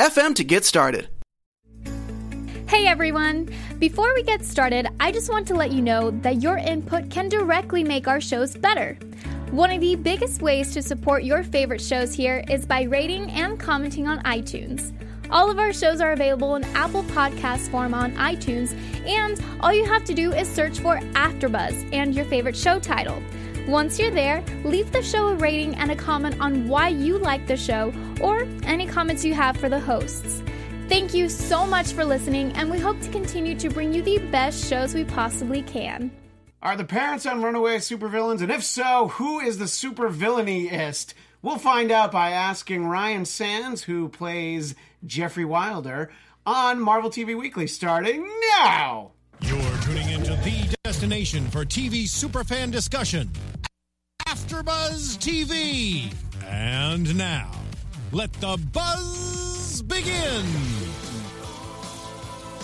anchor.fm to get started. Hey everyone! Before we get started, I just want to let you know that your input can directly make our shows better. One of the biggest ways to support your favorite shows here is by rating and commenting on iTunes. All of our shows are available in Apple Podcast form on iTunes, and all you have to do is search for AfterBuzz and your favorite show title. Once you're there, leave the show a rating and a comment on why you like the show or any comments you have for the hosts. Thank you so much for listening, and we hope to continue to bring you the best shows we possibly can. Are the parents on Runaway supervillains? And if so, who is the supervillainiest? We'll find out by asking Ryan Sands, who plays Jeffrey Wilder, on Marvel TV Weekly, starting now. You're tuning into the destination for TV superfan discussion, AfterBuzz TV. And now, let the buzz begin.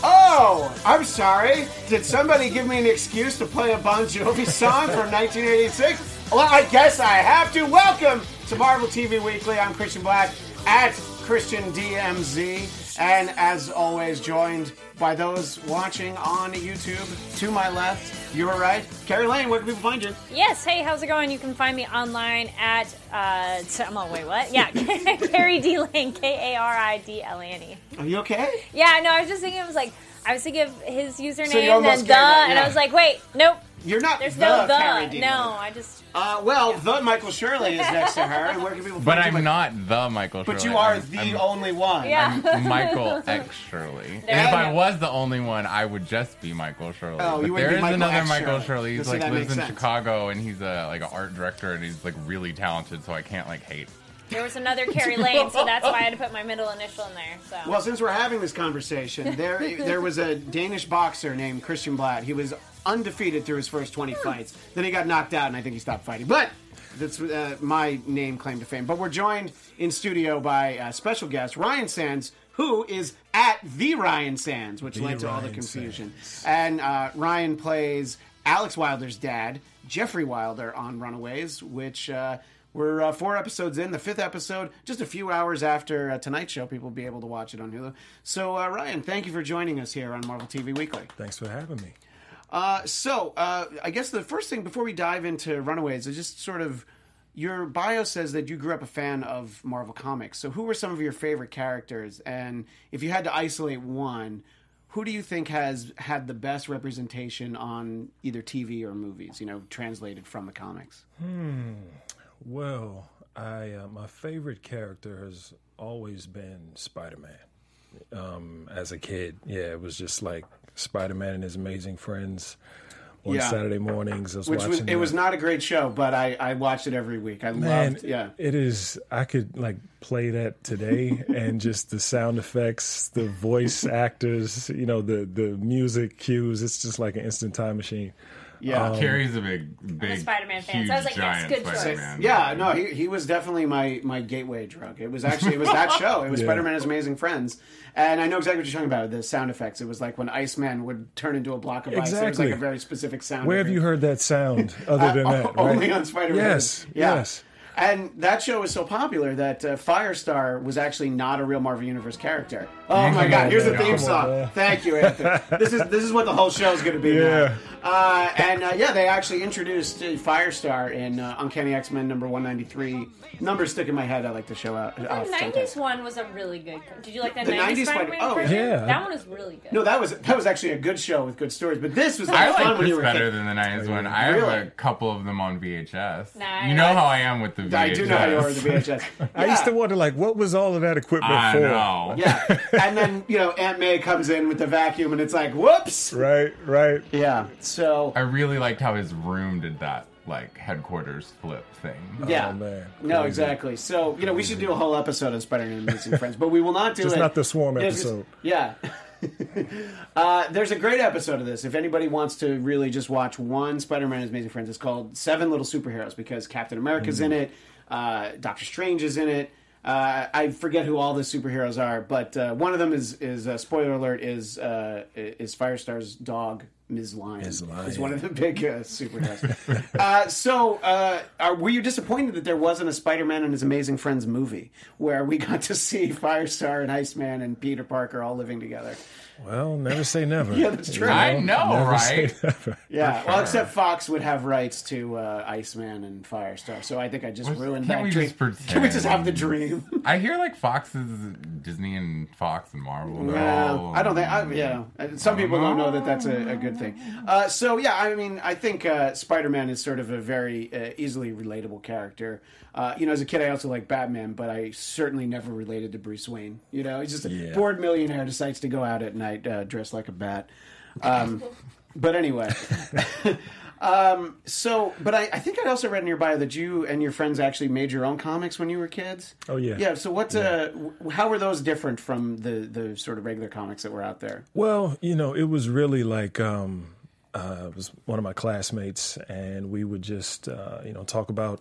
Oh, I'm sorry. Did somebody give me an excuse to play a Bon Jovi song from 1986? Well, I guess I have to. Welcome to Marvel TV Weekly. I'm Christian Blatt at Christian DMZ, and as always, joined by those watching on YouTube. To my left, you were right, Kari Lane. Where can people find you? Yes. Hey, how's it going? You can find me online at. Uh, t- I'm all, wait, what? Yeah, Kari D Lane, K A R I D L A N E. Are you okay? Yeah, no, I was just thinking. It was like I was thinking of his username almost and the, it, and. I was like, wait, nope. You're not There's the no the. No, I just. Uh, well, the Michael Shirley is next to her. And where can people find But you? I'm not the Michael Shirley. But you are I'm- the I'm only one. Yeah. Michael X Shirley. There And if you I go. was the only one, I would just be Michael Shirley. Oh, but you wouldn't there be is Michael another X Michael Shirley. Shirley. He's See, like that lives makes in sense. Chicago and he's a like an art director and he's like really talented, so I can't like hate. There was another Kari Lane, so that's why I had to put my middle initial in there. So. Well, since we're having this conversation, there there was a Danish boxer named Christian Blatt. He was undefeated through his first 20 fights. Then he got knocked out, and I think he stopped fighting. But that's uh, my name claim to fame. But we're joined in studio by a special guest, Ryan Sands, who is at the Ryan Sands, which The led to all the confusion. Sands. And uh, Ryan plays Alex Wilder's dad, Jeffrey Wilder, on Runaways, which. We're uh, four episodes in. The fifth episode, just a few hours after uh, tonight's show, people will be able to watch it on Hulu. So, uh, Ryan, thank you for joining us here on Marvel TV Weekly. Thanks for having me. Uh, so, uh, I guess the first thing before we dive into Runaways is just sort of your bio says that you grew up a fan of Marvel Comics. So, who were some of your favorite characters? And if you had to isolate one, who do you think has had the best representation on either TV or movies? You know, translated from the comics. Well, I uh, my favorite character has always been Spider Man. Um, as a kid, yeah, it was just like Spider Man and his amazing friends on Yeah. Saturday mornings. I was Which was it that. was not a great show, but I, I watched it every week. I Man, loved, yeah. it is. I could like play that today, and just the sound effects, the voice actors, you know, the the music cues. It's just like an instant time machine. Yeah. Um, Kari's a big, big, Spider-Man fan, so I was like, yes, good choice. Spider-Man. Yeah, no, he, he was definitely my, my gateway drug. It was actually it was that show. It was Yeah. Spider Man and His Amazing Friends, and I know exactly what you're talking about. The sound effects. It was like when Iceman would turn into a block of ice. It was like a very specific sound. Where of have you heard that sound other than that? Only right? on Spider Man. Yes, yes. And that show was so popular that uh, Firestar was actually not a real Marvel Universe character. Oh my God! Here's the theme song. man. Thank you, Anthony. this is this is what the whole show is going to be. Yeah. Now. Uh, and uh, yeah, they actually introduced uh, Firestar in uh, Uncanny X Men number 193. Numbers stick in my head. I like to show out. The '90s one was a really good. Did you like the, The 90s, 90s oh, version? yeah. That one was really good. No, that was that was actually a good show with good stories. But this was I like fun like when you this were better kid. than the '90s one. I Really? have a couple of them on VHS. Nah, you know how I am with the VHS. I do know how you are with the VHS. I used to wonder, like, what was all of that equipment I for? know. Yeah, and then you know Aunt May comes in with the vacuum, and it's like, whoops. Right, right. Yeah. So I really liked how his room did that. like headquarters flip thing. Yeah. Oh, man. No, exactly. So, you know, we should do a whole episode of Spider-Man and Amazing Friends, but we will not do Just it. not the Swarm Yeah, just- episode. Yeah. uh, there's a great episode of this. If anybody wants to really just watch one Spider-Man and Amazing Friends, it's called Seven Little Superheroes because Captain America's in it, uh, Doctor Strange is in it. Uh, I forget who all the superheroes are, but uh, one of them is is uh, spoiler alert is uh, is Firestar's dog Ms. Lion. Ms. Lion. is one of the big uh, superheroes. uh, so, uh, are, were you disappointed that there wasn't a Spider-Man and His Amazing Friends movie where we got to see Firestar and Iceman and Peter Parker all living together? Well, never say never. Yeah, that's true. I know, Never say right? never. Yeah, well, except Fox would have rights to uh, Iceman and Firestar, so I think I just Well, ruined can't that we dream. just Can we just have the dream? I hear like Fox is Disney and Fox and Marvel. they're Yeah, all- I don't think. I, yeah, some people don't know that that's a, a good thing. Uh, so yeah, I mean, I think uh, Spider-Man is sort of a very uh, easily relatable character. Uh, you know, as a kid, I also like Batman, but I certainly never related to Bruce Wayne. You know, he's just a Yeah. bored millionaire decides to go out at night uh, dressed like a bat. Um, but anyway. Um, so, but I, I think I also read in your bio that you and your friends actually made your own comics when you were kids. Oh, yeah. yeah. So, what? Uh, how were those different from the the sort of regular comics that were out there? Well, you know, it was really like um, uh, it was one of my classmates, and we would just uh, you know talk about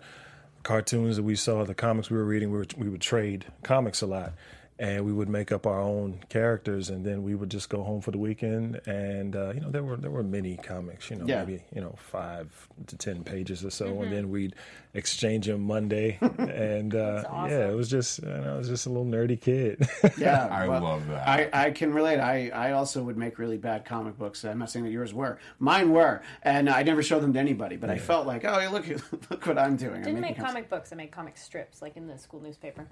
cartoons that we saw, the comics we were reading. We, would we would trade comics a lot, and we would make up our own characters, and then we would just go home for the weekend. And uh, you know, there were there were many comics, you know, Yeah. maybe you know five to ten pages or so, and then we'd exchange them Monday, and uh, yeah, it was just you know, I was just a little nerdy kid. Yeah, I love that. I, I can relate. I, I also would make really bad comic books. I'm not saying that yours were. Mine were, and I never showed them to anybody. But I felt like, oh, look, look what I'm doing. I'm Didn't making make comics. comic books. I made comic strips, like in the school newspaper.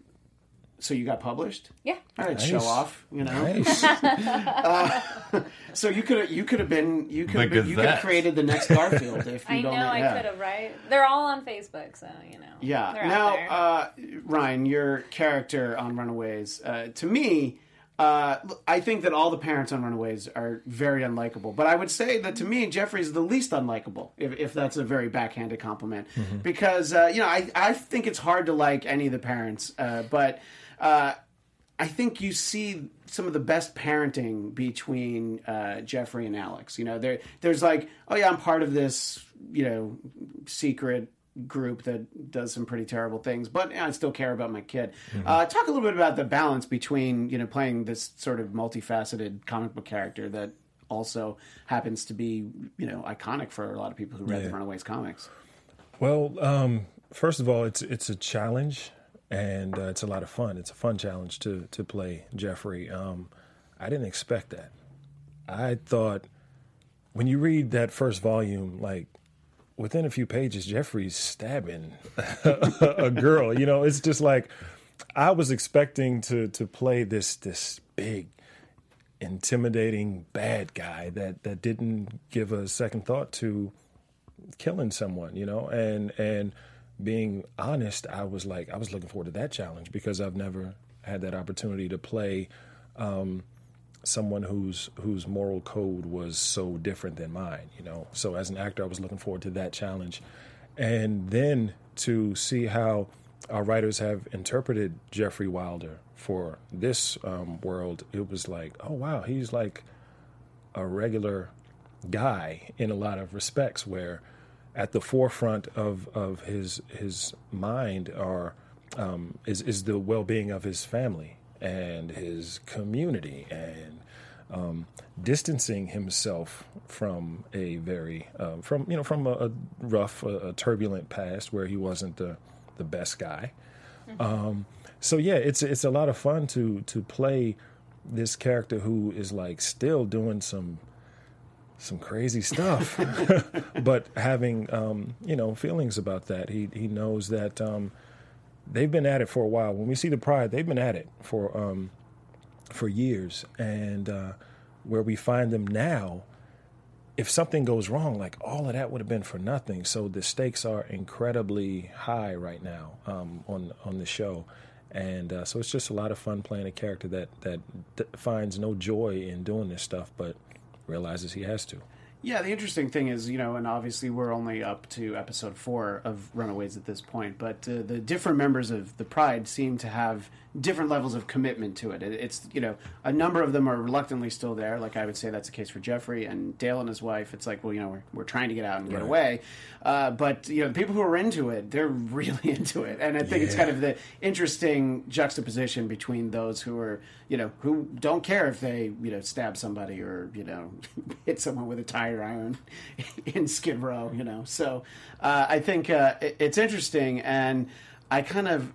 So you got published? Yeah. All right, show off. You know. nice. So you could you could have been you could The have you could have created the next Garfield if you I know don't. I yeah. could have, right? They're all on Facebook, so you know. Yeah. Now, uh, Ryan, your character on Runaways, uh, to me, uh, I think that all the parents on Runaways are very unlikable. But I would say that to me, Jeffrey's the least unlikable, if, if that's a very backhanded compliment. Because, uh, you know, I, I think it's hard to like any of the parents. Uh, but uh, I think you see some of the best parenting between uh, Jeffrey and Alex. You know, there there's like, oh yeah, I'm part of this, you know, secret group that does some pretty terrible things, but yeah, I still care about my kid. Uh, talk a little bit about the balance between you know playing this sort of multifaceted comic book character that also happens to be you know iconic for a lot of people who read the Runaways comics. Well, um, first of all, it's it's a challenge, and uh, it's a lot of fun. It's a fun challenge to to play Jeffrey. Um, I didn't expect that. I thought when you read that first volume, like within a few pages, Jeffrey's stabbing a girl. You know, it's just like I was expecting to to play this this big intimidating bad guy that that didn't give a second thought to killing someone, you know, and and being honest, I was like I was looking forward to that challenge because I've never had that opportunity to play um, someone whose whose moral code was so different than mine, you know. So as an actor, I was looking forward to that challenge, and then to see how our writers have interpreted Jeffrey Wilder for this um, world, it was like, oh wow, he's like a regular guy in a lot of respects where at the forefront of, of his his mind are um, is is the well being of his family and his community and um, distancing himself from a very um, from you know from a, a rough a, a turbulent past where he wasn't the the best guy. Um, so yeah, it's it's a lot of fun to to play this character who is like still doing some some crazy stuff, but having um, you know feelings about that. He he knows that um, they've been at it for a while. When we see the pride, they've been at it for um, for years, and uh, where we find them now. If something goes wrong, like all of that would have been for nothing. So the stakes are incredibly high right now um, on on the show, and uh, so it's just a lot of fun playing a character that that d- finds no joy in doing this stuff, but realizes he has to. Yeah, the interesting thing is, you know, and obviously we're only up to episode four of Runaways at this point, but uh, the different members of the Pride seem to have different levels of commitment to it. It- It's, you know, a number of them are reluctantly still there. Like I would say that's the case for Jeffrey and Dale and his wife. It's like, well, you know, we're, we're trying to get out and get Right. away. Uh, but, you know, the people who are into it, they're really into it. And I think it's kind of the interesting juxtaposition between those who are, you know, who don't care if they, you know, stab somebody or, you know, hit someone with a tire iron in Skid Row, you know. So uh, I think uh, it- it's interesting. And I kind of,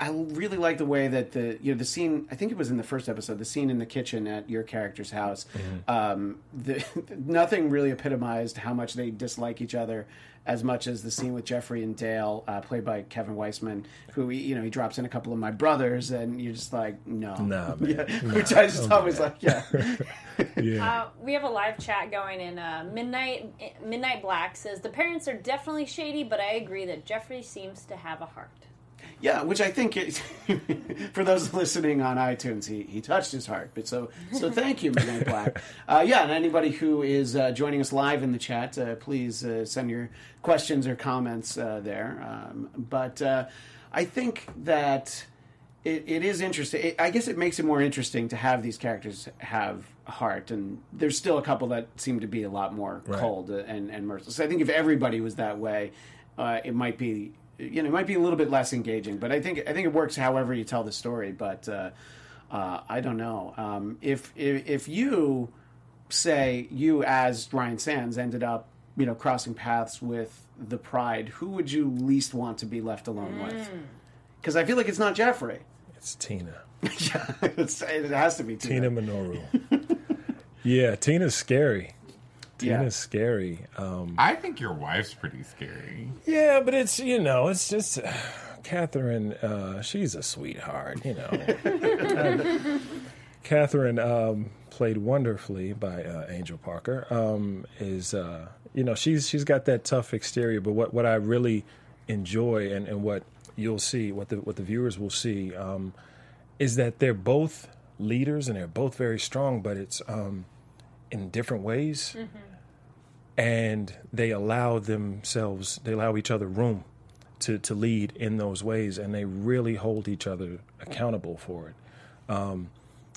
I really like the way that the you know the scene. I think it was in the first episode. The scene in the kitchen at your character's house. Um, the, nothing really epitomized how much they dislike each other as much as the scene with Jeffrey and Dale, uh, played by Kevin Weisman, who he, you know he drops in a couple of my brothers, and you're just like, no, Nah, man. Yeah, Nah, which I just don't thought do was that. like, yeah, Yeah. Uh, we have a live chat going in uh, midnight. Midnight Black says the parents are definitely shady, but I agree that Jeffrey seems to have a heart. Yeah, which I think it, for those listening on iTunes, he, he touched his heart. But so so thank you, Midnight Black. Uh, yeah, and anybody who is uh, joining us live in the chat, uh, please uh, send your questions or comments uh, there. Um, but uh, I think that it, it is interesting. It, I guess it makes it more interesting to have these characters have a heart, and there's still a couple that seem to be a lot more Right. cold and, and merciless. I think if everybody was that way, uh, it might be you know it might be a little bit less engaging. But I think I think it works however you tell the story. But uh, uh, I don't know um, if, if if you say you as Ryan Sands ended up you know crossing paths with the Pride, who would you least want to be left alone with? Because I feel like it's not Jeffrey. It's Tina. yeah, it's, it has to be Tina Tina. Minoru. yeah, Tina's scary. Yeah. Tina's scary. Um, I think your wife's pretty scary. yeah, but it's you know, it's just Catherine. Uh, she's a sweetheart, you know. Catherine, um, played wonderfully by uh, Angel Parker, um, is uh, you know she's she's got that tough exterior, but what, what I really enjoy and, and what you'll see, what the what the viewers will see, um, is that they're both leaders and they're both very strong, but it's um, in different ways, and they allow themselves, they allow each other room to to lead in those ways, and they really hold each other accountable for it um,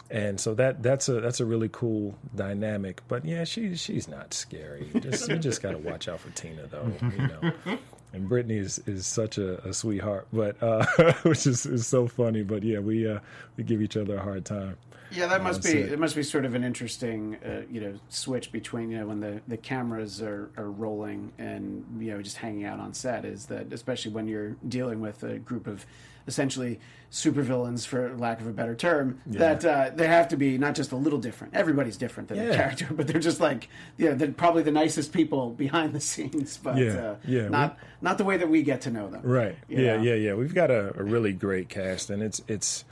and so that that's a that's a really cool dynamic. But yeah, she she's not scary. Just you just got to watch out for Tina though, you know. And Brittany is, is such a, a sweetheart, but uh, which is, is so funny. But yeah, we uh, we give each other a hard time. Yeah, that must That's be it. it. must be sort of an interesting uh, you know switch between you know when the, the cameras are, are rolling and you know just hanging out on set is that especially when you're dealing with a group of essentially supervillains for lack of a better term that uh, they have to be not just a little different everybody's different than the Yeah. character but they're just like know they're probably the nicest people behind the scenes but Yeah, uh, yeah, not not the way that we get to know them Right. yeah, know? yeah, yeah. We've got a, a really great cast, and it's it's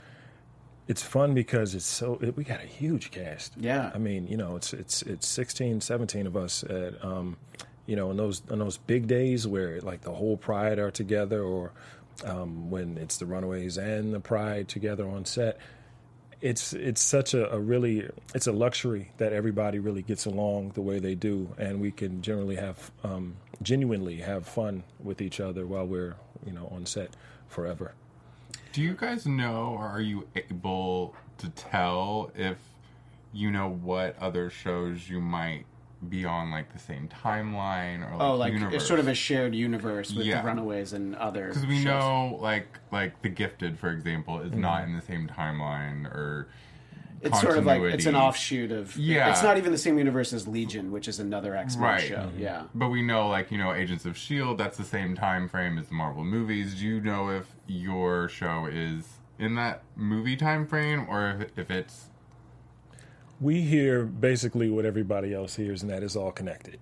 it's fun because it's so it, we got a huge cast. Yeah. I mean, you know, it's it's it's 16, 17 of us at um, you know, on those on those big days where like the whole Pride are together, or um, when it's the Runaways and the Pride together on set. It's it's such a, a really it's a luxury that everybody really gets along the way they do, and we can generally have um, genuinely have fun with each other while we're you know on set forever. Do you guys know, or are you able to tell if you know what other shows you might be on, like the same timeline or like, oh like universe? it's sort of a shared universe with Yeah. the runaways and other because we shows. know, like like The Gifted, for example, is not mm-hmm. in the same timeline or. It's sort of like it's an offshoot of. Yeah. It's not even the same universe as Legion, which is another X Men Right. show. Yeah. Mm-hmm. But we know, like you know, Agents of Shield. That's the same time frame as the Marvel movies. Do you know if your show is in that movie time frame, or if, if it's We hear basically what everybody else hears, and that is all connected.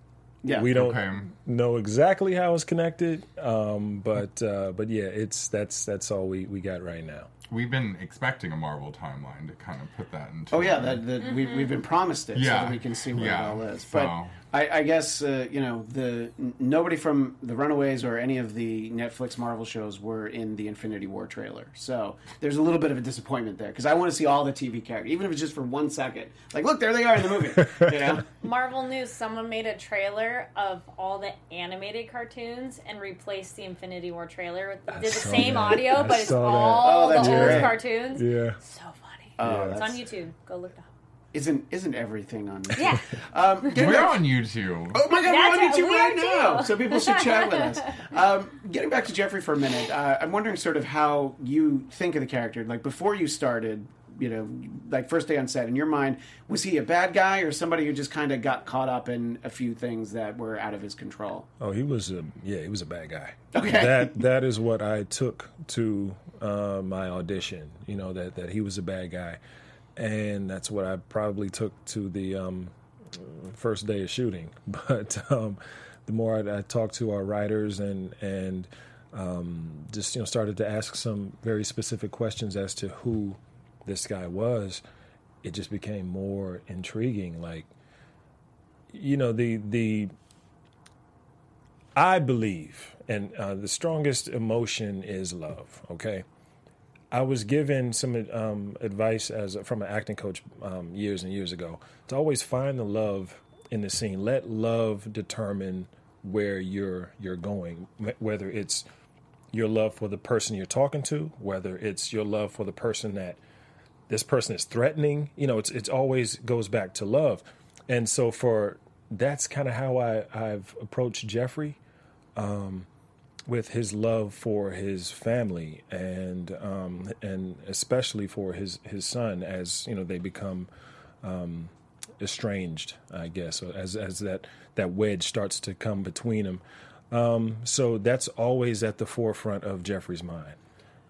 Yeah. we don't Okay. know exactly how it's connected, um, but uh, but yeah, it's that's that's all we, we got right now. we've been expecting a Marvel timeline to kind of put that into. Oh yeah, that, that we, we've been promised it so Yeah. that we can see where Yeah. it all is. So- But I, I guess uh, you know the n- nobody from the Runaways or any of the Netflix Marvel shows were in the Infinity War trailer, so there's a little bit of a disappointment there because I want to see all the TV characters, even if it's just for one second. Like, look, there they are in the movie. You know, Marvel News, someone made a trailer of all the animated cartoons and replaced the Infinity War trailer with did the same that. audio, I but it's saw that. all Oh, the old great. cartoons. Yeah. So funny. Oh, it's on YouTube. Go look it up. Isn't isn't everything on? Yeah. Um, We're back- on YouTube. Oh my god, That's we're on it. YouTube We right now, too. so people should chat with us. Um, getting back to Jeffrey for a minute, uh, I'm wondering sort of how you think of the character. Like before you started, you know, like first day on set, in your mind, was he a bad guy or somebody who just kind of got caught up in a few things that were out of his control? Oh, he was a yeah, he was a bad guy. Okay. That that is what I took to uh, my audition. You know that that he was a bad guy, and that's what I probably took to the um, first day of shooting. But um, the more I, I talked to our writers and and um, just you know started to ask some very specific questions as to who this guy was, it just became more intriguing. Like, you know, the the I believe, and uh, the strongest emotion is love. Okay, I was given some um, advice as from an acting coach um, years and years ago to always find the love in the scene. Let love determine where you're you're going, whether it's your love for the person you're talking to, whether it's your love for the person that this person is threatening. You know, it's it's always goes back to love, and so for that's kind of how I I've approached Jeffrey um, with his love for his family and um, and especially for his his son as you know they become um, estranged, I guess, as as that that wedge starts to come between them. Um, so that's always at the forefront of Jeffrey's mind.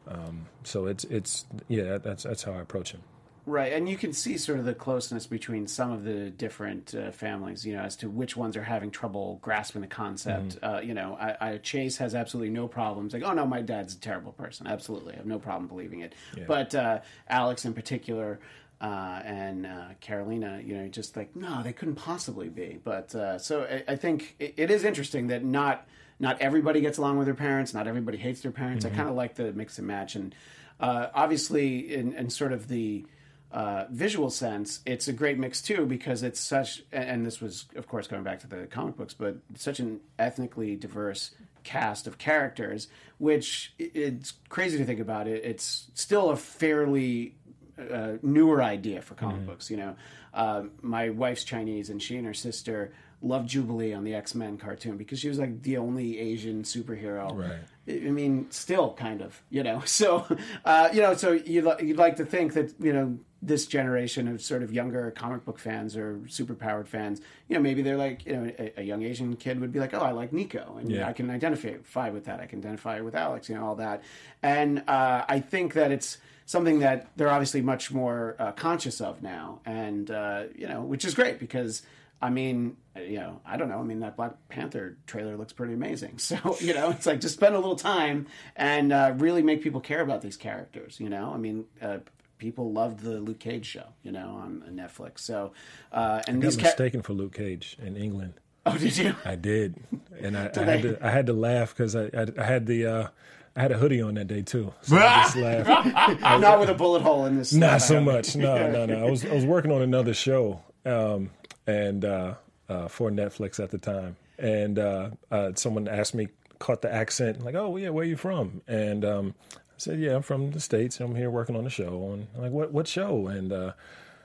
Um, so it's it's yeah, that's that's how I approach him. Right, and you can see sort of the closeness between some of the different uh, families, you know, as to which ones are having trouble grasping the concept. Uh, you know, I, I, Chase has absolutely no problems. Like, oh no, my dad's a terrible person. Absolutely, I have no problem believing it. But uh, Alex, in particular, uh, and uh, Carolina, you know, just like no, they couldn't possibly be. But uh, so I, I think it, it is interesting that not not everybody gets along with their parents. Not everybody hates their parents. I kind of like the mix and match, and uh, obviously, in, in sort of the uh, visual sense, it's a great mix too because it's such. And this was, of course, going back to the comic books, but such an ethnically diverse cast of characters, which it's crazy to think about it. It's still a fairly uh, newer idea for comic books. You know, uh, my wife's Chinese, and she and her sister loved Jubilee on the X Men cartoon because she was like the only Asian superhero. Right. I mean, still kind of, you know. So, uh, you know, so you'd, li- you'd like to think that you know this generation of sort of younger comic book fans or superpowered fans, you know, maybe they're like, you know, a, a young Asian kid would be like, oh, I like Nico, and Yeah. I can identify with that. I can identify with Alex, you know, all that. And uh, I think that it's something that they're obviously much more uh, conscious of now, and uh, you know, which is great because. I mean, you know, I don't know. I mean, that Black Panther trailer looks pretty amazing. So, you know, it's like just spend a little time and uh, really make people care about these characters. You know, I mean, uh, people loved the Luke Cage show, you know, on, Netflix. So, uh, and Got these ca- mistaken for Luke Cage in England. oh, did you? I did, and I, I they- had to I had to laugh because I, I I had the uh, I had a hoodie on that day too. So I just laughed. Not with a bullet hole in this. Not so much. No, no, no. I was I was working on another show, um, and uh, uh, for Netflix at the time, and uh, uh, someone asked me, caught the accent, like, "Oh, yeah, where are you from?" And um, I said, "Yeah, I'm from the states. I'm here working on a show." And I'm like, "What what show?" And uh,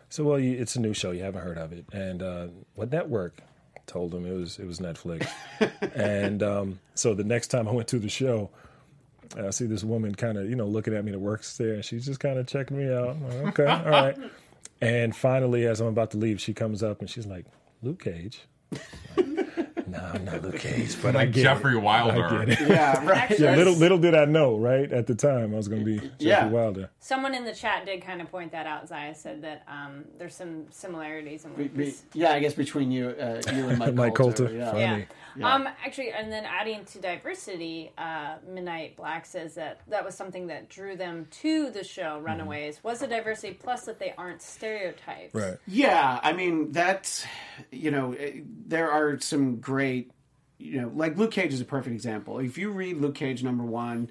so, well, you, it's a new show. You haven't heard of it. And uh, what network? Told him it was it was Netflix. and um, so the next time I went to the show. I see this woman kind of, you know, looking at me that works there, and she's just kind of checking me out. Like, okay, all right. And finally, as I'm about to leave, she comes up and she's like, "Luke Cage." No, I'm not Luke Cage, but I get Jeffrey it. Wilder. I get it. Yeah, right. Yeah, little little did I know, right at the time, I was going to be Jeffrey Yeah. Wilder. Someone in the chat did kind of point that out. Zaya said that um, there's some similarities in Be- be- yeah, I guess between you, uh, you and Mike, Mike Colter. Colter, Yeah. funny. Yeah. Yeah. Um, actually, and then adding to diversity, uh, Midnight Black says that that was something that drew them to the show Runaways was the diversity plus that they aren't stereotypes. Right. Yeah, I mean that's you know eh, there are some great you know like Luke Cage is a perfect example. If you read Luke Cage number one,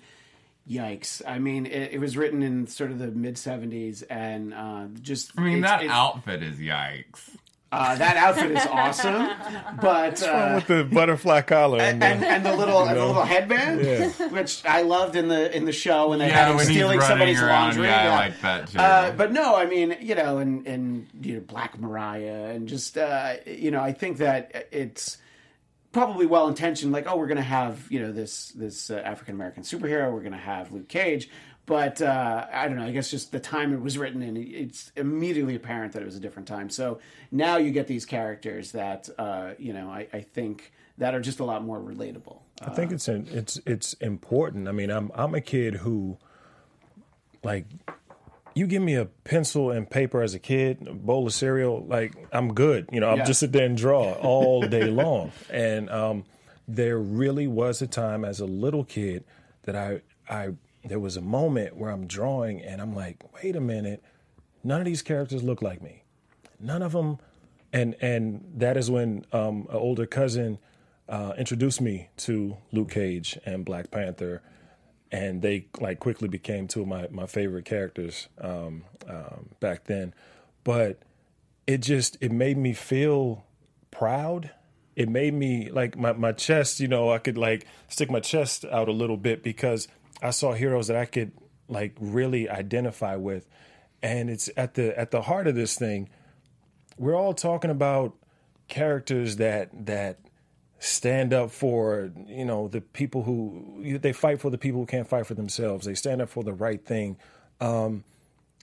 yikes! I mean it, it was written in sort of the mid '70s and uh, just I mean, it's- that it's- outfit is yikes. uh, that outfit is awesome, but uh, With the butterfly collar and, and, and the little and the little headband, Yeah. which I loved in the in the show when they Yeah, had him when stealing somebody's around, laundry. yeah, I like that too. Uh, but no, I mean, you know, and and you know, Black Mariah, and just uh, you know, I think that it's probably well intentioned. Like, oh, we're going to have you know this this uh, African American superhero. We're going to have Luke Cage. But uh, I don't know. I guess just the time it was written and it's immediately apparent that it was a different time. So now you get these characters that uh, you know I, I think that are just a lot more relatable. I think it's in, it's it's important. I mean, I'm I'm a kid who, like, you give me a pencil and paper as a kid, a bowl of cereal, like I'm good. You know, I'm Yeah. just sit there and draw all day long. And um, there really was a time as a little kid that I I there was a moment where I'm drawing and I'm like, wait a minute, none of these characters look like me. None of them, and and that is when um, an older cousin uh, introduced me to Luke Cage and Black Panther, and they like quickly became two of my my favorite characters um, um, back then. But it just it made me feel proud. It made me like my my chest. You know, I could like stick my chest out a little bit because I saw heroes that I could like really identify with, and it's at the at the heart of this thing we're all talking about characters that that stand up for you know the people who they fight for the people who can't fight for themselves. They stand up for the right thing. Um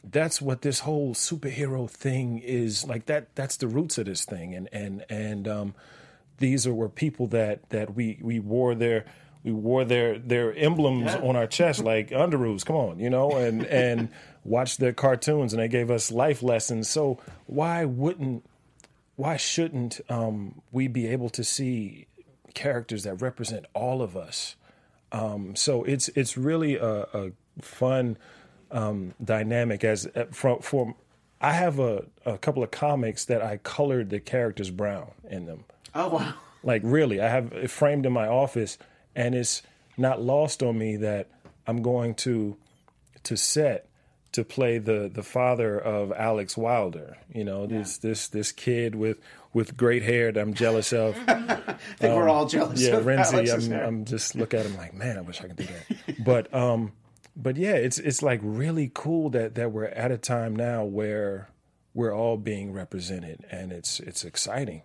that's what this whole superhero thing is like that that's the roots of this thing. And and and um these are were people that that we we wore their we wore their their emblems Yeah. on our chest like underoos. Come on you know and and watched their cartoons and they gave us life lessons. So why wouldn't why shouldn't um, we be able to see characters that represent all of us um, so it's it's really a, a fun um, dynamic as uh, from for I have a, a couple of comics that I colored the characters brown in them Oh wow! like really, I have it framed in my office, and it's not lost on me that I'm going to to set to play the the father of Alex Wilder. You know, this this this kid with with great hair that I'm jealous of. I think we're all jealous. yeah, of Rhenzy. I'm. I'm just look at him like, man, I wish I could do that. but um, but yeah, it's it's like really cool that that we're at a time now where we're all being represented, and it's it's exciting.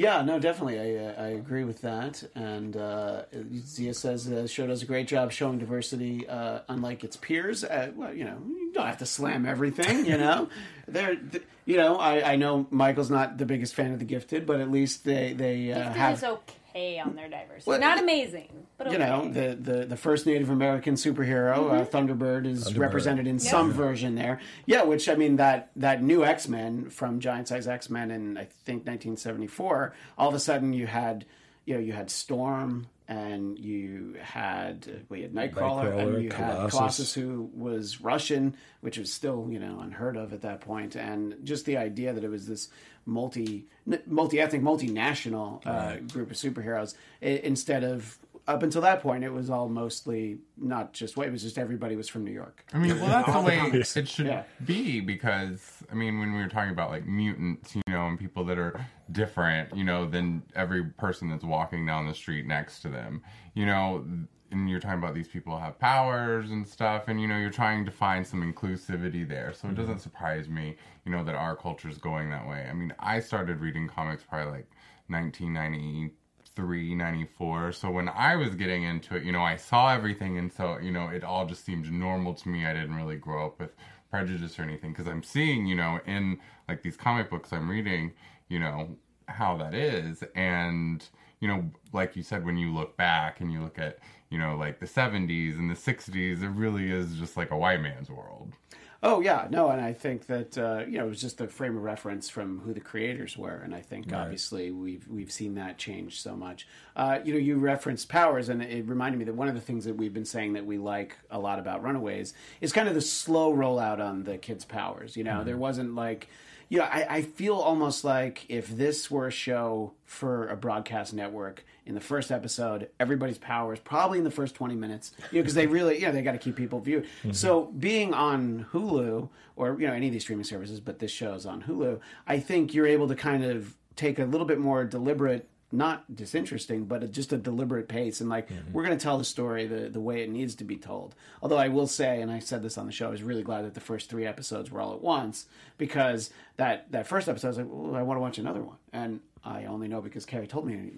Yeah, no, definitely. I uh, I agree with that. And uh, Zia says the show does a great job showing diversity, uh, unlike its peers. Uh, well, you know, you don't have to slam everything. You know, there. Th- you know, I, I know Michael's not the biggest fan of the Gifted, but at least they they uh, Gifted have is okay on their diversity. Well, Not amazing, but okay. you know the, the the first Native American superhero uh, Thunderbird is represented in some version there. Yeah, which I mean that that new X Men from Giant Size X Men in I think 1974. All of a sudden you had you know you had Storm and you had we had Nightcrawler, Nightcrawler, and you had Colossus. Colossus who was Russian, which was still you know unheard of at that point, and just the idea that it was this multi multi ethnic multinational uh, group of superheroes instead of up until that point it was all mostly not just white it was just everybody was from New York. I mean, well, that's the way it should Yeah. be because I mean, when we were talking about like mutants, you know, and people that are different, you know, than every person that's walking down the street next to them, you know, and you're talking about these people have powers and stuff, and you know, you're trying to find some inclusivity there. So it doesn't mm-hmm. surprise me, you know, that our culture is going that way. I mean, I started reading comics probably like 1990 93 94 so when i was getting into it you know i saw everything and so you know it all just seemed normal to me. I didn't really grow up with prejudice or anything because i'm seeing you know in like these comic books i'm reading you know how that is. And you know like you said when you look back and you look at you know like the 70s and the 60s it really is just like a white man's world Oh yeah, no, and I think that uh, you know it was just the frame of reference from who the creators were, and I think obviously we've we've seen that change so much. Uh, you know, you referenced Powers, and it reminded me that one of the things that we've been saying that we like a lot about Runaways is kind of the slow rollout on the kids' powers. You know, there wasn't like you know, I, I feel almost like if this were a show for a broadcast network, in the first episode, everybody's powers, probably in the first 20 minutes, you know, because they really, yeah, they got to keep people viewed. Mm-hmm. So being on Hulu or, you know, any of these streaming services, but this show's on Hulu, I think you're able to kind of take a little bit more deliberate not disinteresting, but a, just a deliberate pace. And like, mm-hmm. we're going to tell the story the, the way it needs to be told. Although I will say, and I said this on the show, I was really glad that the first three episodes were all at once because that, that first episode, I was like, well, I want to watch another one. And I only know because Kari told me,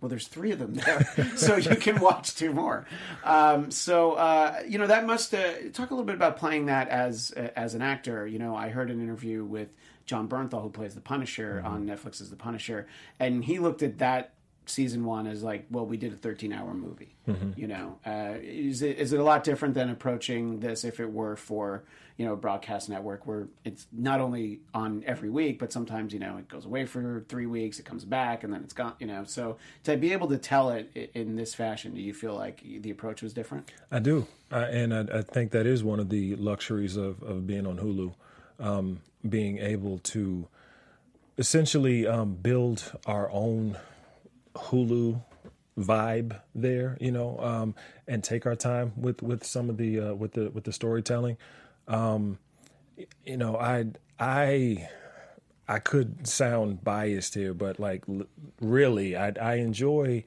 well, there's three of them there, so you can watch two more. Um, so, uh, you know, that must, uh, talk a little bit about playing that as, as an actor. You know, I heard an interview with Jon Bernthal, who plays the Punisher on Netflix as the Punisher, and he looked at that season one as like, well, we did a 13 hour movie. You know, uh, is it is it a lot different than approaching this if it were for you know broadcast network where it's not only on every week, but sometimes you know it goes away for three weeks, it comes back, and then it's gone. You know, so to be able to tell it in this fashion, do you feel like the approach was different? I do, and I, I think that is one of the luxuries of, of being on Hulu, um, being able to essentially um, build our own Hulu vibe there, you know, um, and take our time with with some of the uh, with the with the storytelling. Um, you know, I I I could sound biased here, but like l- really, I I enjoy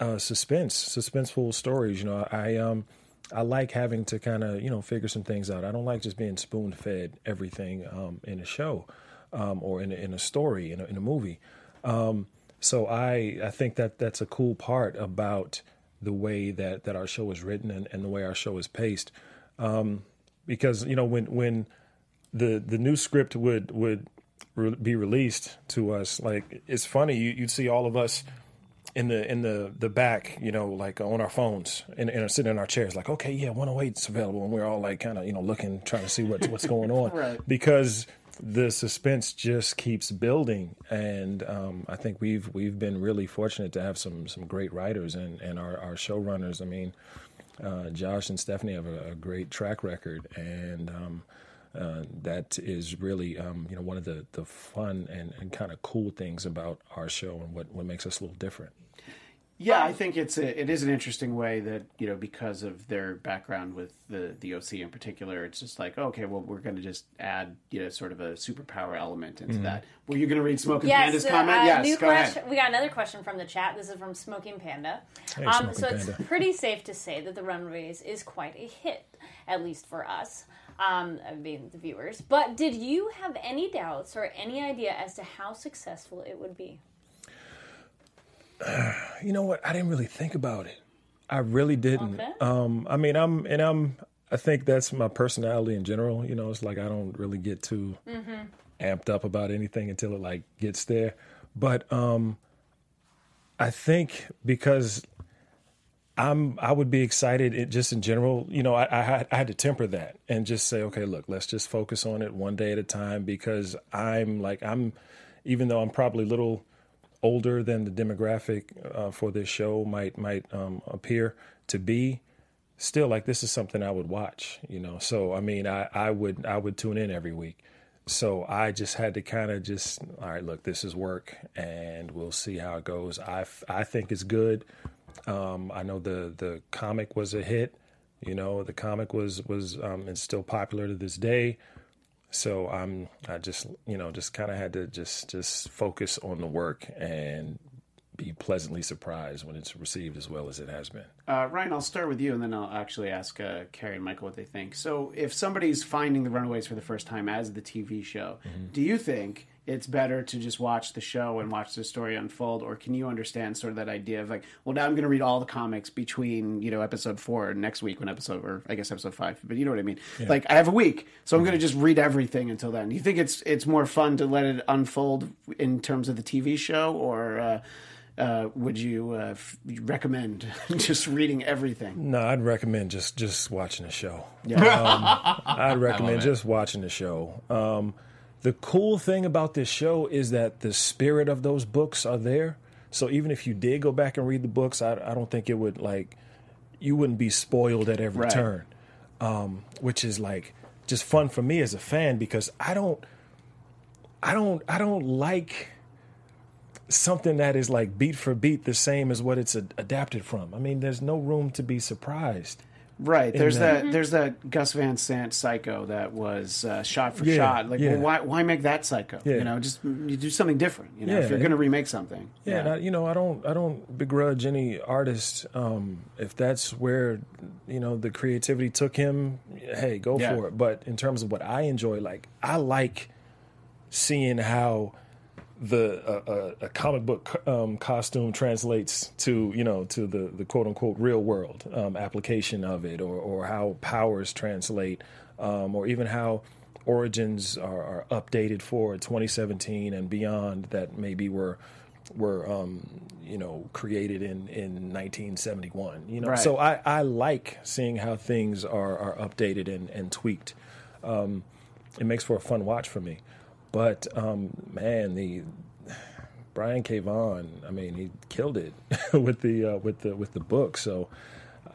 uh, suspense, suspenseful stories. You know, I um I like having to kind of you know figure some things out. I don't like just being spoon fed everything um, in a show um, or in a, in a story in a, in a movie. Um, so I I think that that's a cool part about the way that that our show is written and, and the way our show is paced. Um, because you know when when the the new script would would re- be released to us, like it's funny you, you'd see all of us in the in the the back, you know, like on our phones and, and sitting in our chairs, like, okay, yeah, 108's available, and we're all like kind of you know looking, trying to see what's what's going on, Right. Because the suspense just keeps building, and um, I think we've we've been really fortunate to have some some great writers and and our our showrunners. I mean, uh, Josh and Stephanie have a, a great track record, and um, uh, that is really um, you know one of the the fun and, and kind of cool things about our show and what what makes us a little different. Yeah, I think it's a, it is an interesting way that you know because of their background with the the OC in particular, it's just like okay, well we're going to just add you know sort of a superpower element into that. Were you going to read Smoking Panda's uh, comment? uh, yes, new go question. ahead. We got another question from the chat. This is from Smoking Panda. Hey, um, Smoking so it's pretty safe to say that the Runaways is quite a hit, at least for us, um, I mean the viewers. But did you have any doubts or any idea as to how successful it would be? You know what? I didn't really think about it. I really didn't. Okay. Um, I mean, I'm and I'm. I think that's my personality in general. You know, it's like I don't really get too amped up about anything until it like gets there. But um, I think because I'm, I would be excited it, just in general. You know, I, I, had, I had to temper that and just say, okay, look, let's just focus on it one day at a time because I'm like I'm, even though I'm probably little older than the demographic uh, for this show might might um, appear to be still like this is something I would watch you know? So I mean I, I would I would tune in every week. So I just had to kind of just all right look this is work and we'll see how it goes. I I think it's good. Um, I know the the comic was a hit you know? The comic was was um, and still popular to this day so I'm I just you know just kind of had to just just focus on the work and be pleasantly surprised when it's received as well as it has been. Uh, Ryan, I'll start with you, and then I'll actually ask uh, Kari and Michael what they think. So, if somebody's finding The Runaways for the first time as the TV show, do you think it's better to just watch the show and watch the story unfold, or can you understand sort of that idea of like, well, now I'm going to read all the comics between you know episode four and next week when episode, or I guess episode five, but you know what I mean? Like, I have a week, so I'm going to just read everything until then. Do you think it's it's more fun to let it unfold in terms of the TV show, or uh, uh, would you uh, f- recommend just reading everything? No, I'd recommend just just watching the show. Um, I'd recommend just watching the show. Um, the cool thing about this show is that the spirit of those books are there. So even if you did go back and read the books, I, I don't think it would like you wouldn't be spoiled at every Right. turn, um, which is like just fun for me as a fan because I don't, I don't, I don't like something that is like beat for beat the same as what it's a- adapted from. I mean, there's no room to be surprised. Right. There's that- that. There's that Gus Van Sant Psycho that was uh, shot for Yeah, shot. Like, yeah. well, why why make that Psycho? Yeah. You know, just you do something different. You know, if you're going to remake something. Yeah, and I, you know, I don't, I don't begrudge any artist um, if that's where, you know, the creativity took him. Hey, go Yeah. for it. But in terms of what I enjoy, like I like seeing how the uh, uh, a comic book um, costume translates to you know to the the quote unquote real world um, application of it, or or how powers translate, um, or even how origins are, are updated for 2017 and beyond that maybe were were um, you know created in in 1971 you know? Right. so I, I like seeing how things are are updated and, and tweaked. Um, it makes for a fun watch for me but um, man the Brian K. Vaughan, I mean, he killed it with the uh, with the with the book. So,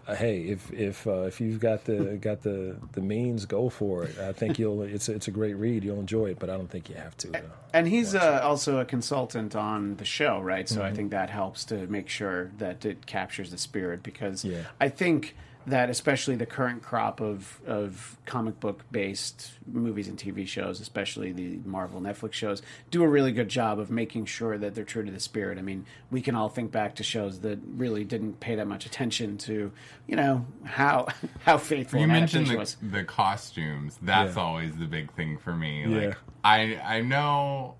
uh, hey, if if uh, if you've got the got the the means, go for it. I think you'll. It's a, it's a great read. You'll enjoy it, but I don't think you have to. And he's uh, also a consultant on the show, right? So I Mm-hmm. think that helps to make sure that it captures the spirit because Yeah. I think that especially the current crop of of comic book based movies and TV shows, especially the Marvel Netflix shows, do a really good job of making sure that they're true to the spirit. I mean, we can all think back to shows that really didn't pay that much attention to, you know, how how faithful You mentioned the, was. the costumes. That's Yeah. always the big thing for me. Yeah. Like I I know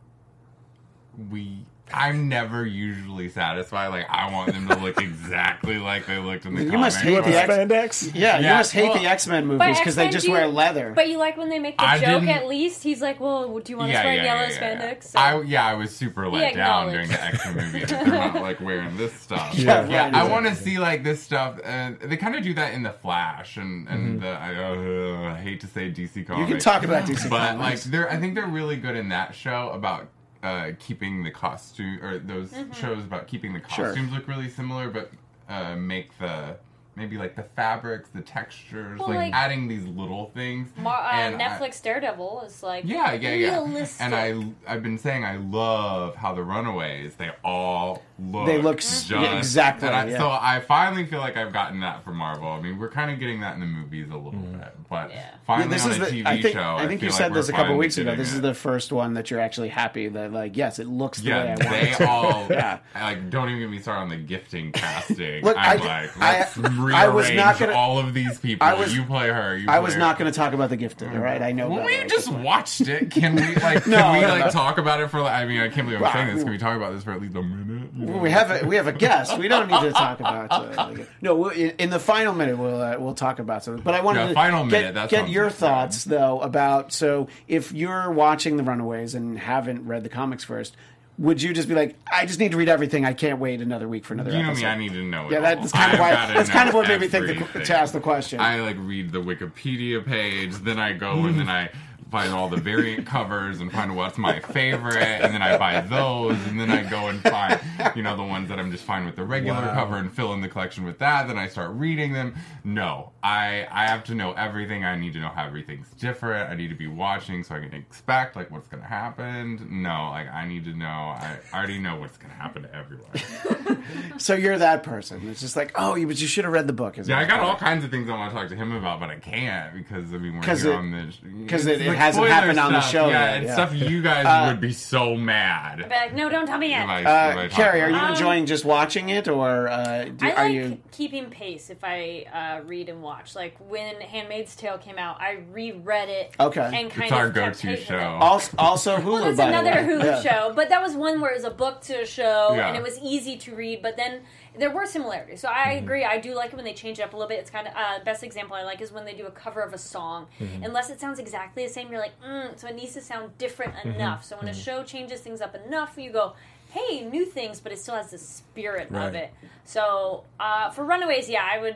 we I'm never usually satisfied. Like I want them to look exactly like they looked in the You comics. must hate the X- spandex. Yeah, you Yeah, must hate well- the X Men movies because they X-Men, just do you- wear leather. But you like when they make the I joke didn't- at least? He's like, well, do you want us wearing yellow spandex? So- I yeah, I was super let down during the X Men movie. that They're not like wearing this stuff. Yeah, yeah. right, I want to see like this stuff, and they kind of do that in the Flash, and and the I uh, hate to say DC comics. you can talk about DC but like they're I think they're really good in that show about uh, keeping the costume or those Mm-hmm. shows about keeping the Sure. costumes look really similar, but uh, make the maybe like the fabrics, the textures, Well, like, like- adding these little things. Mar- uh, And I- Netflix Daredevil is like yeah, yeah, yeah. realistic. And I, I've been saying I love how the Runaways they all look. They look just, exactly, and I, yeah. So I finally feel like I've gotten that from Marvel. I mean, we're kind of getting that in the movies a little mm. bit, but Yeah. finally this on is a the. TV I think, show, I think feel you said we're this a couple weeks ago. This is the first one that you're actually happy that, like, yes, it looks the way I Yeah, want. they all. Yeah. Like, don't even get me started on the gifting casting. Look, I'm I- like, I- let's I was not gonna- all of these people. I was- you play her. You I was her. not going to talk about the gifted. All right, I know. Well, we just watched it. Can we like? Can we like talk about it for? like I mean, I can't believe I'm saying this. Can we talk about this for at least a minute? We have a we have a guest. We don't need to talk about. Uh, no, we'll, in, the final minute we'll uh, we'll talk about something. But I wanted Yeah, to final get, minute, get your thoughts though about so if you're watching the Runaways and haven't read the comics first, would you just be like, I just need to read everything. I can't wait another week for another You know episode. me. I need to know. Yeah, that's kind of why. That's kind of what made me think the, to ask the question. I like read the Wikipedia page, then I go and then I find all the variant covers and find what's my favorite, and then I buy those, and then I go and find you know the ones that I'm just fine with the regular Wow. cover and fill in the collection with that. Then I start reading them. No, I I have to know everything. I need to know how everything's different. I need to be watching so I can expect like what's gonna happen. No, like I need to know. I already know what's gonna happen to everyone. so you're that person. It's just like, oh, you, but you should have read the book. Yeah. I got all kinds of things I want to talk to him about, but I can't because I mean we're here it- on this 'cause it's it- it hasn't spoiler happened on the show Yeah, yet, and yeah. Uh, stuff you guys would be so mad. Be like, no, don't tell me yet. if I- if Uh, I talk Kari, are you it. enjoying just watching it, or uh, do, I are you? keeping pace if I uh, read and watch. Like when *Handmaid's Tale* came out, I reread it. Okay. and kind It's our of kept go-to show. Also, also Hulu. Well, there's by the another way. Hulu Yeah. show, but that was one where it was a book to a show, Yeah. and it was easy to read. But then there were similarities, so I Mm-hmm. agree. I do like it when they change it up a little bit. It's kind of uh, best example I like is when they do a cover of a song. Mm-hmm. Unless it sounds exactly the same, you're like, mm, so it needs to sound different Mm-hmm. enough. So when a show changes things up enough, you go. Hey, new things, but it still has the spirit of it. So uh, for Runaways, yeah, I would.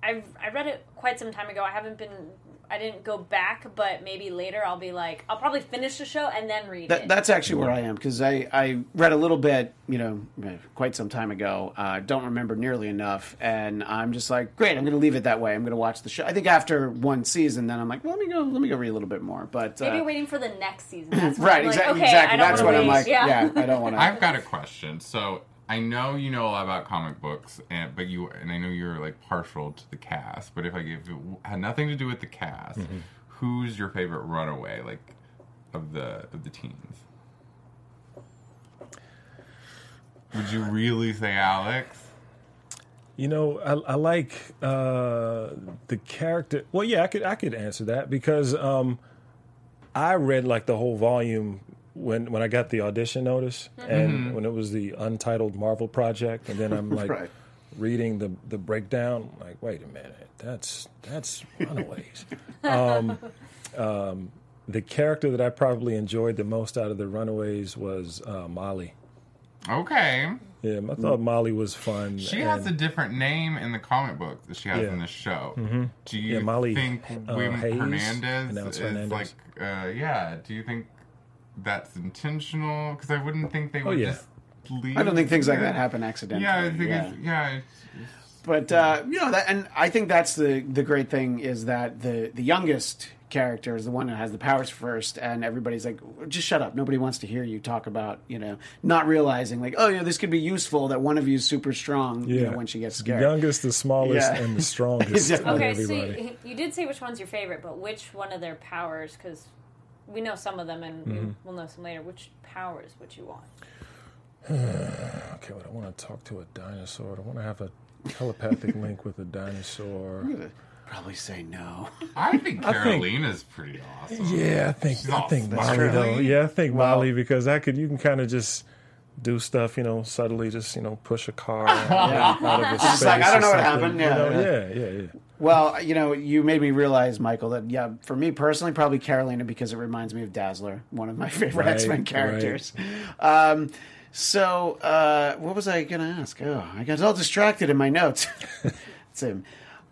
I've I read it quite some time ago. I haven't been. I didn't go back, but maybe later I'll be like, I'll probably finish the show and then read That, it. that's actually where I am because I, I read a little bit, you know, quite some time ago. Uh, don't remember nearly enough, and I'm just like, great. I'm going to leave it that way. I'm going to watch the show. I think after one season, then I'm like, well, let me go, let me go read a little bit more. But Maybe uh, waiting for the next season. That's right, I'm like, exactly, okay, I exactly. don't That's what I'm wait. like. Yeah. I don't want to. I've got a question. So I know you know a lot about comic books, and but you and I know you're like partial to the cast. But if I give it had nothing to do with the cast, Mm-hmm. who's your favorite runaway like of the of the teens? Would you really say Alex? You know, I, I like uh, the character. Well, yeah, I could I could answer that because um, I read like the whole volume when when I got the audition notice and when it was the untitled Marvel project, and then I'm like Right. reading the the breakdown. Like, wait a minute, that's that's Runaways. um, um, the character that I probably enjoyed the most out of the Runaways was uh, Molly. Okay, Yeah, I thought Molly was fun. she has a different name in the comic book that she has Yeah. in the show. Do you Yeah, Molly, think uh, Wim Hayes, Hernandez and now it's is Hernandez. like, uh, yeah? Do you think that's intentional? Because I wouldn't think they would yeah. just leave. I don't think things like that happen accidentally. Yeah, I think yeah. it's yeah. It's, it's, But uh, you know that, and I think that's the the great thing is that the the youngest character is the one that has the powers first, and everybody's like, just shut up. Nobody wants to hear you talk about you know not realizing like, oh yeah, this could be useful that one of you is super strong. You know, when she gets the scared. youngest, the smallest, Yeah. and the strongest of Okay, everybody. so you, you did say which one's your favorite, but which one of their powers? Because we know some of them, and we, Mm-hmm. we'll know some later. Which powers would you want? Okay, well, I want to talk to a dinosaur. I want to have a telepathic link with a dinosaur. Probably say no. I think I think- pretty awesome. Yeah, I think She's I think. Molly though. Yeah, I think Molly because I could. You can kind of just do stuff, you know, subtly, just you know, push a car out, out of a space. like, I don't know what something, happened. you Yeah, know? yeah. yeah, yeah, yeah. Well, you know, you made me realize, Michael, that yeah, for me personally, probably Carolina because it reminds me of Dazzler, one of my favorite Right, X Men right. characters. Um, so, uh, what was I going to ask? Oh, I got all distracted in my notes. it's him.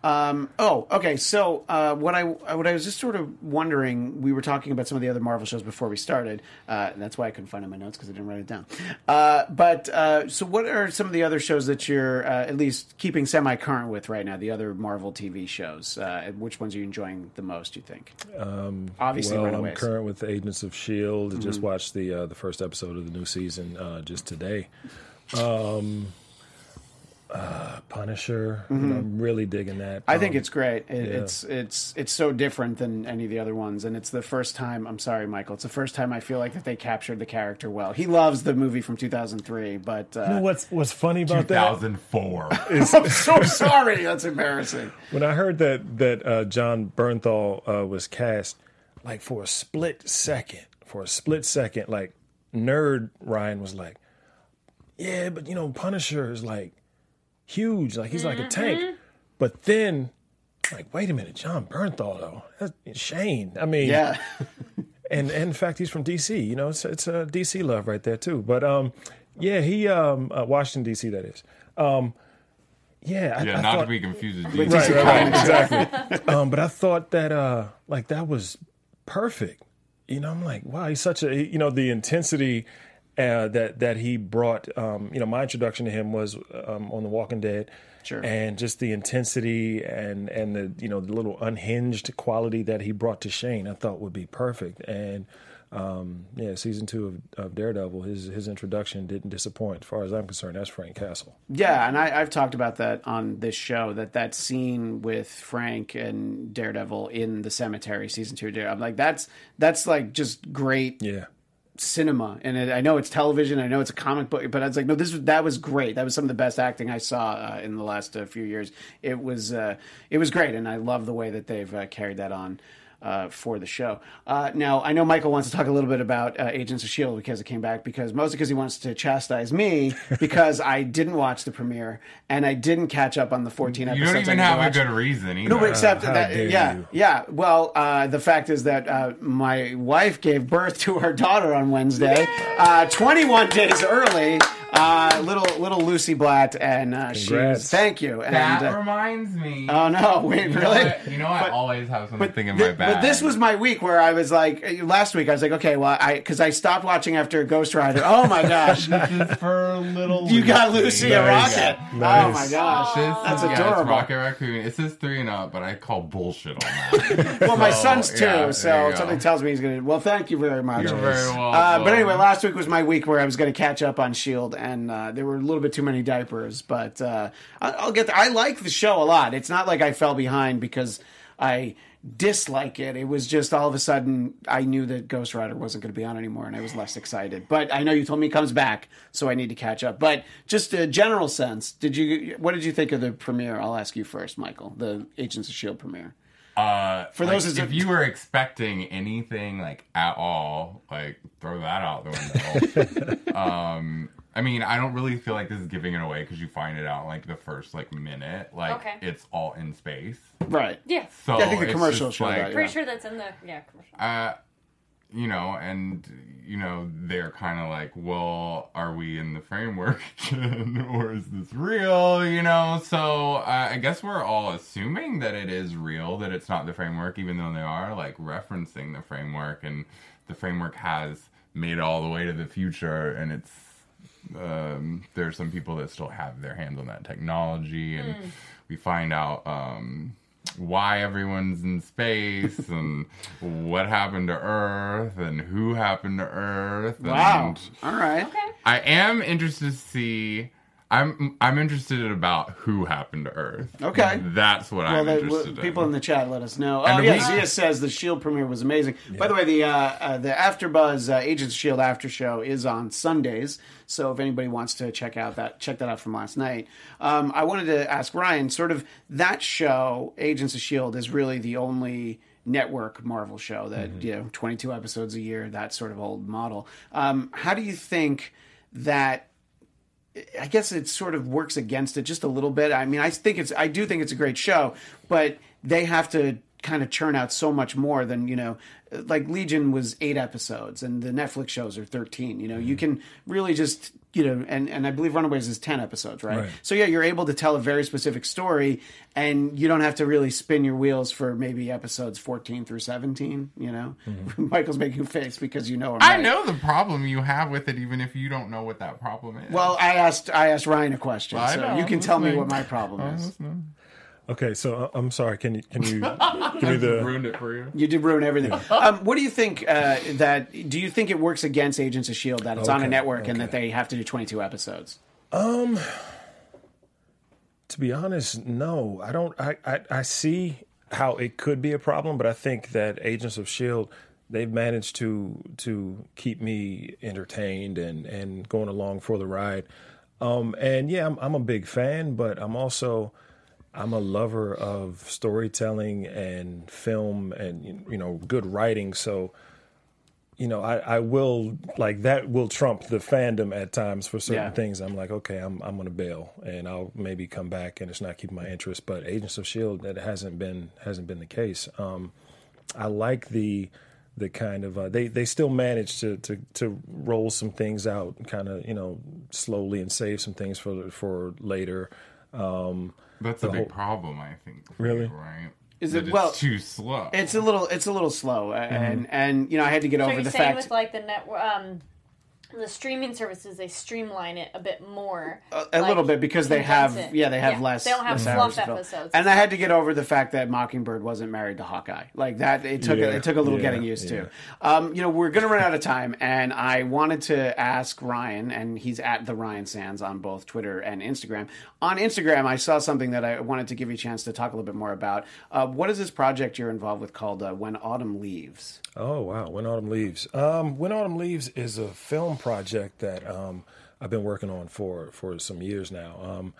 Um, oh, okay. So, uh, what I what I was just sort of wondering, we were talking about some of the other Marvel shows before we started. Uh, and that's why I couldn't find it in my notes because I didn't write it down. Uh, but uh, so, what are some of the other shows that you're uh, at least keeping semi current with right now? The other Marvel TV shows. Uh, which ones are you enjoying the most? You think? Um, Obviously, Well, I'm current with Agents of Shield. I Mm-hmm. just watched the uh, the first episode of the new season uh, just today. Um, uh, Punisher. You know, I'm really digging that. Mm-hmm. I think Um, it's great. It, yeah. It's it's it's so different than any of the other ones, and it's the first time. I'm sorry, Michael. It's the first time I feel like that they captured the character well. He loves the movie from 2003, but uh, You know what's what's funny about that? 2004. I'm so sorry. That's embarrassing. When I heard that that uh, Jon Bernthal uh, was cast, like for a split second, for a split second, like nerd Ryan was like, "Yeah, but you know, Punisher is like huge, like he's like a tank." But then, like, wait a minute, Jon Bernthal though, that's Shane. I mean, Yeah, and, and in fact, he's from DC. You know, it's it's a DC love right there too. But um, yeah, he um, uh, Washington DC that is. Um, yeah, I, yeah, I not thought, to be confused with With DC. DC right, right, exactly. um, but I thought that uh, like that was perfect. You know, I'm like, wow, he's such a you know the intensity uh, that that he brought. Um, you know, my introduction to him was um, on The Walking Dead. Sure. And just the intensity and and the you know the little unhinged quality that he brought to Shane, I thought would be perfect. And um, yeah, season two of, of Daredevil, his his introduction didn't disappoint. As far as I'm concerned, that's Frank Castle. Yeah, and I, I've talked about that on this show. That that scene with Frank and Daredevil in the cemetery, season two. of Daredevil, I'm like that's that's like just great Yeah, cinema. And it, I know it's television. I know it's a comic book, but I was like, no, this was that was great. That was some of the best acting I saw uh, in the last uh, few years. It was uh, it was great, and I love the way that they've uh, carried that on. Uh, for the show. Uh, now, I know Michael wants to talk a little bit about uh, Agents of S.H.I.E.L.D. because it came back, because mostly because he wants to chastise me because I didn't watch the premiere and I didn't catch up on the 14 episodes. You don't even have a good reason either. No, but except that, yeah, you. yeah. Well, uh, the fact is that uh, my wife gave birth to her daughter on Wednesday, uh, 21 days early. Uh, little little Lucy Blatt, and uh, she. Congrats. Thank you. And that uh, reminds me. oh no, wait, you know really? what? You know, I always have something in Th- my bag. But this was my week where I was like, uh, last week I was like, okay, well, I because I stopped watching after Ghost Rider. Oh my gosh, This is for little. you got Lucy a rocket. Oh Nice. my gosh, This that's is, yeah, adorable. It's Rocket Raccoon. It says three and up, but I call bullshit on that. Well, my son's too, yeah, so you something tells me he's gonna. Well, thank you very much. You're very well. Uh, but anyway, last week was my week where I was going to catch up on Shield, and uh, there were a little bit too many diapers. But uh, I- I'll get. There. I like the show a lot. It's not like I fell behind because I dislike it. It was just all of a sudden I knew that Ghost Rider wasn't going to be on anymore, and I was less excited. But I know you told me it comes back, so I need to catch up. But just a general sense, did you? What did you think of the premiere? I'll ask you first, Michael. The Agents of Shield premiere. Uh, For like, those as if a- you were expecting anything like at all, like throw that out the window. um, I mean, I don't really feel like this is giving it away because you find it out like the first like minute, like Okay. it's all in space. Right. Yeah. So Yeah, I think the it's commercial just, showed like, that, Pretty sure that's in the yeah commercial. uh, you know, and you know, they're kind of like, well, are we in the framework again, or is this real? You know, so uh, I guess we're all assuming that it is real, that it's not the framework, even though they are like referencing the framework, and the framework has made it all the way to the future, and it's um, there are some people that still have their hands on that technology, and we find out um, why everyone's in space and what happened to Earth and who happened to Earth. Wow. And All right. Okay. I am interested to see. I'm I'm interested in about who happened to Earth. Okay. that's what Well, I'm the, interested people in in. the chat let us know. And oh yeah, week- Zia says the Shield premiere was amazing. By the way, the uh, uh, the AfterBuzz uh, Agents of Shield after show is on Sundays. So if anybody wants to check out that, check that out from last night. Um, I wanted to ask Ryan, sort of that show, Agents of Shield, is really the only network Marvel show that Mm-hmm. you know, twenty two episodes a year, that sort of old model. Um, how do you think that? I guess it sort of works against it just a little bit. I mean, I think it's, I do think it's a great show, but they have to kind of churn out so much more than, you know, like Legion was eight episodes and the Netflix shows are 13. You know, you mm-hmm. can really just, you know, and, and I believe Runaways is 10 episodes, right? Right. So yeah, you're able to tell a very specific story and you don't have to really spin your wheels for maybe episodes 14 through 17, you know? Mm-hmm. Michael's making a face because you know him. I right? know the problem you have with it, even if you don't know what that problem is. Well, I asked I asked Ryan a question, I so you can tell me what my problem is. Okay, so uh, I'm sorry. Can you can you give me the ruined it for you. You did ruin everything. um, what do you think uh, that? Do you think it works against Agents of Shield that it's on a Okay, network and that they have to do 22 episodes? Um, To be honest, no. I don't. I, I I see how it could be a problem, but I think that Agents of Shield they've managed to to keep me entertained and and going along for the ride. Um, and yeah, I'm I'm a big fan, but I'm also I'm a lover of storytelling and film and you know good writing. So you know, I, I will like that will trump the fandom at times for certain Yeah. things. I'm like, okay, I'm I'm gonna bail and I'll maybe come back and it's not keeping my interest. But Agents of Shield that hasn't been hasn't been the case. Um, I like the the kind of uh, they they still manage to to to roll some things out, kind of you know slowly and save some things for for later. Um, That's a the big whole- problem, I think. Really? you, right? Is That it- well, too slow? It's a little it's a little slow, uh, and and you know I had to get So over you're the saying fact. with like the network, um, the streaming services they streamline it a bit more. a like, little bit because they have it. yeah they have less They don't have less fluff to fill. episodes. and I had to get over the fact that Mockingbird wasn't married to Hawkeye like that it took Yeah, a, it took a little yeah, getting used yeah. to um, you know we're gonna run out of time and I wanted to ask Ryan and he's at the Ryan Sands on both Twitter and Instagram on Instagram I saw something that I wanted to give you a chance to talk a little bit more about uh, what is this project you're involved with called uh, When Autumn Leaves Oh wow! When Autumn Leaves. Um, when Autumn Leaves is a film project that um, I've been working on for for some years now. Um,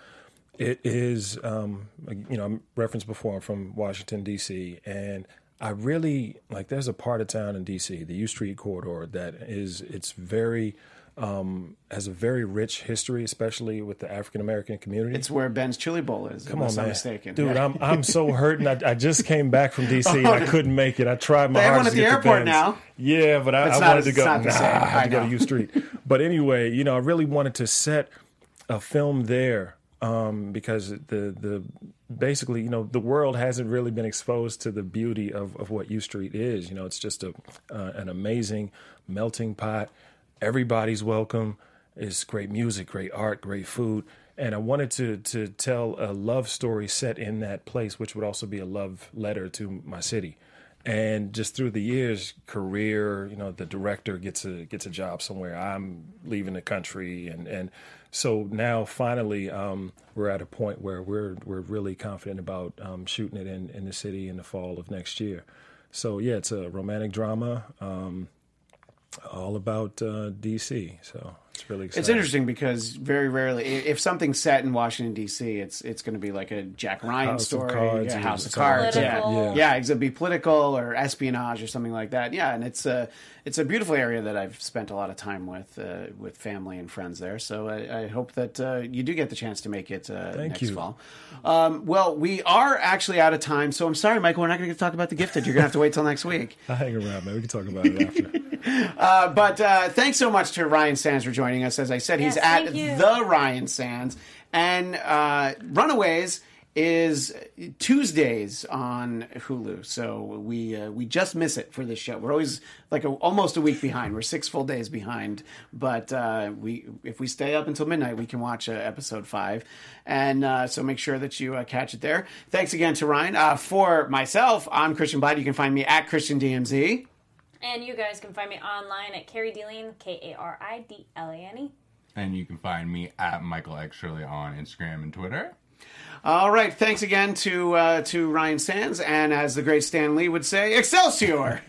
it is, um, you know, I'm referenced before. I'm from Washington D.C. and I really like. There's a part of town in D.C. the U Street corridor that is. It's very um, has a very rich history, especially with the African American community. it's where Ben's Chili Bowl is Come on, I'm man. mistaken Dude, Yeah. I'm I'm so hurting. I, I just came back from DC and I couldn't make it. I tried my They have one hardest at to the get airport now. Yeah, but I, I wanted to go. nah. I had to go to U Street. But anyway, you know, I really wanted to set a film there um, because the the basically, you know, the world hasn't really been exposed to the beauty of, of what U Street is. You know, it's just a uh, an amazing melting pot. Everybody's welcome. It's great music, great art, great food. And I wanted to to tell a love story set in that place, which would also be a love letter to my city. And just through the years, career, you know, the director gets a gets a job somewhere. I'm leaving the country, and and so now finally um, we're at a point where we're we're really confident about um, shooting it in in the city in the fall of next year. So yeah, it's a romantic drama, um, all about uh, DC. So it's really exciting. It's interesting because very rarely, if something's set in Washington D.C., it's it's going to be like a Jack Ryan House of story, Cards yeah, House of Cards, yeah, Yeah. It's going to be political or espionage or something like that. Yeah, and it's a it's a beautiful area that I've spent a lot of time with uh, with family and friends there. So I, I hope that uh, you do get the chance to make it uh, Thank next you. fall. Um, well, we are actually out of time, so I'm sorry, Michael. We're not going to talk about the gifted. You're going to have to wait till next week. I hang around, man. We can talk about it after. Uh, but uh, thanks so much to Ryan Sands for joining us. As I said, he's at the Ryan Sands, and uh, Runaways is Tuesdays on Hulu. So we uh, we just miss it for this show. We're always like a, almost a week behind. We're six full days behind. But uh, we if we stay up until midnight, we can watch uh, episode five. And uh, so make sure that you uh, catch it there. Thanks again to Ryan. Uh, for myself, I'm Christian Blatt. You can find me at Christian DMZ. And you guys can find me online at Kari D Lane, K A R I D L A N E. And you can find me at Michael X Shirley on Instagram and Twitter. All right. Thanks again to uh, to Ryan Sands, and as the great Stan Lee would say, Excelsior.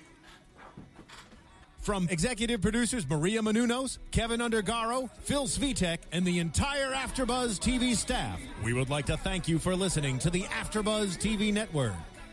From executive producers Maria Menounos, Keven Undergaro, Phil Svitek, and the entire AfterBuzz TV staff, we would like to thank you for listening to the AfterBuzz TV network.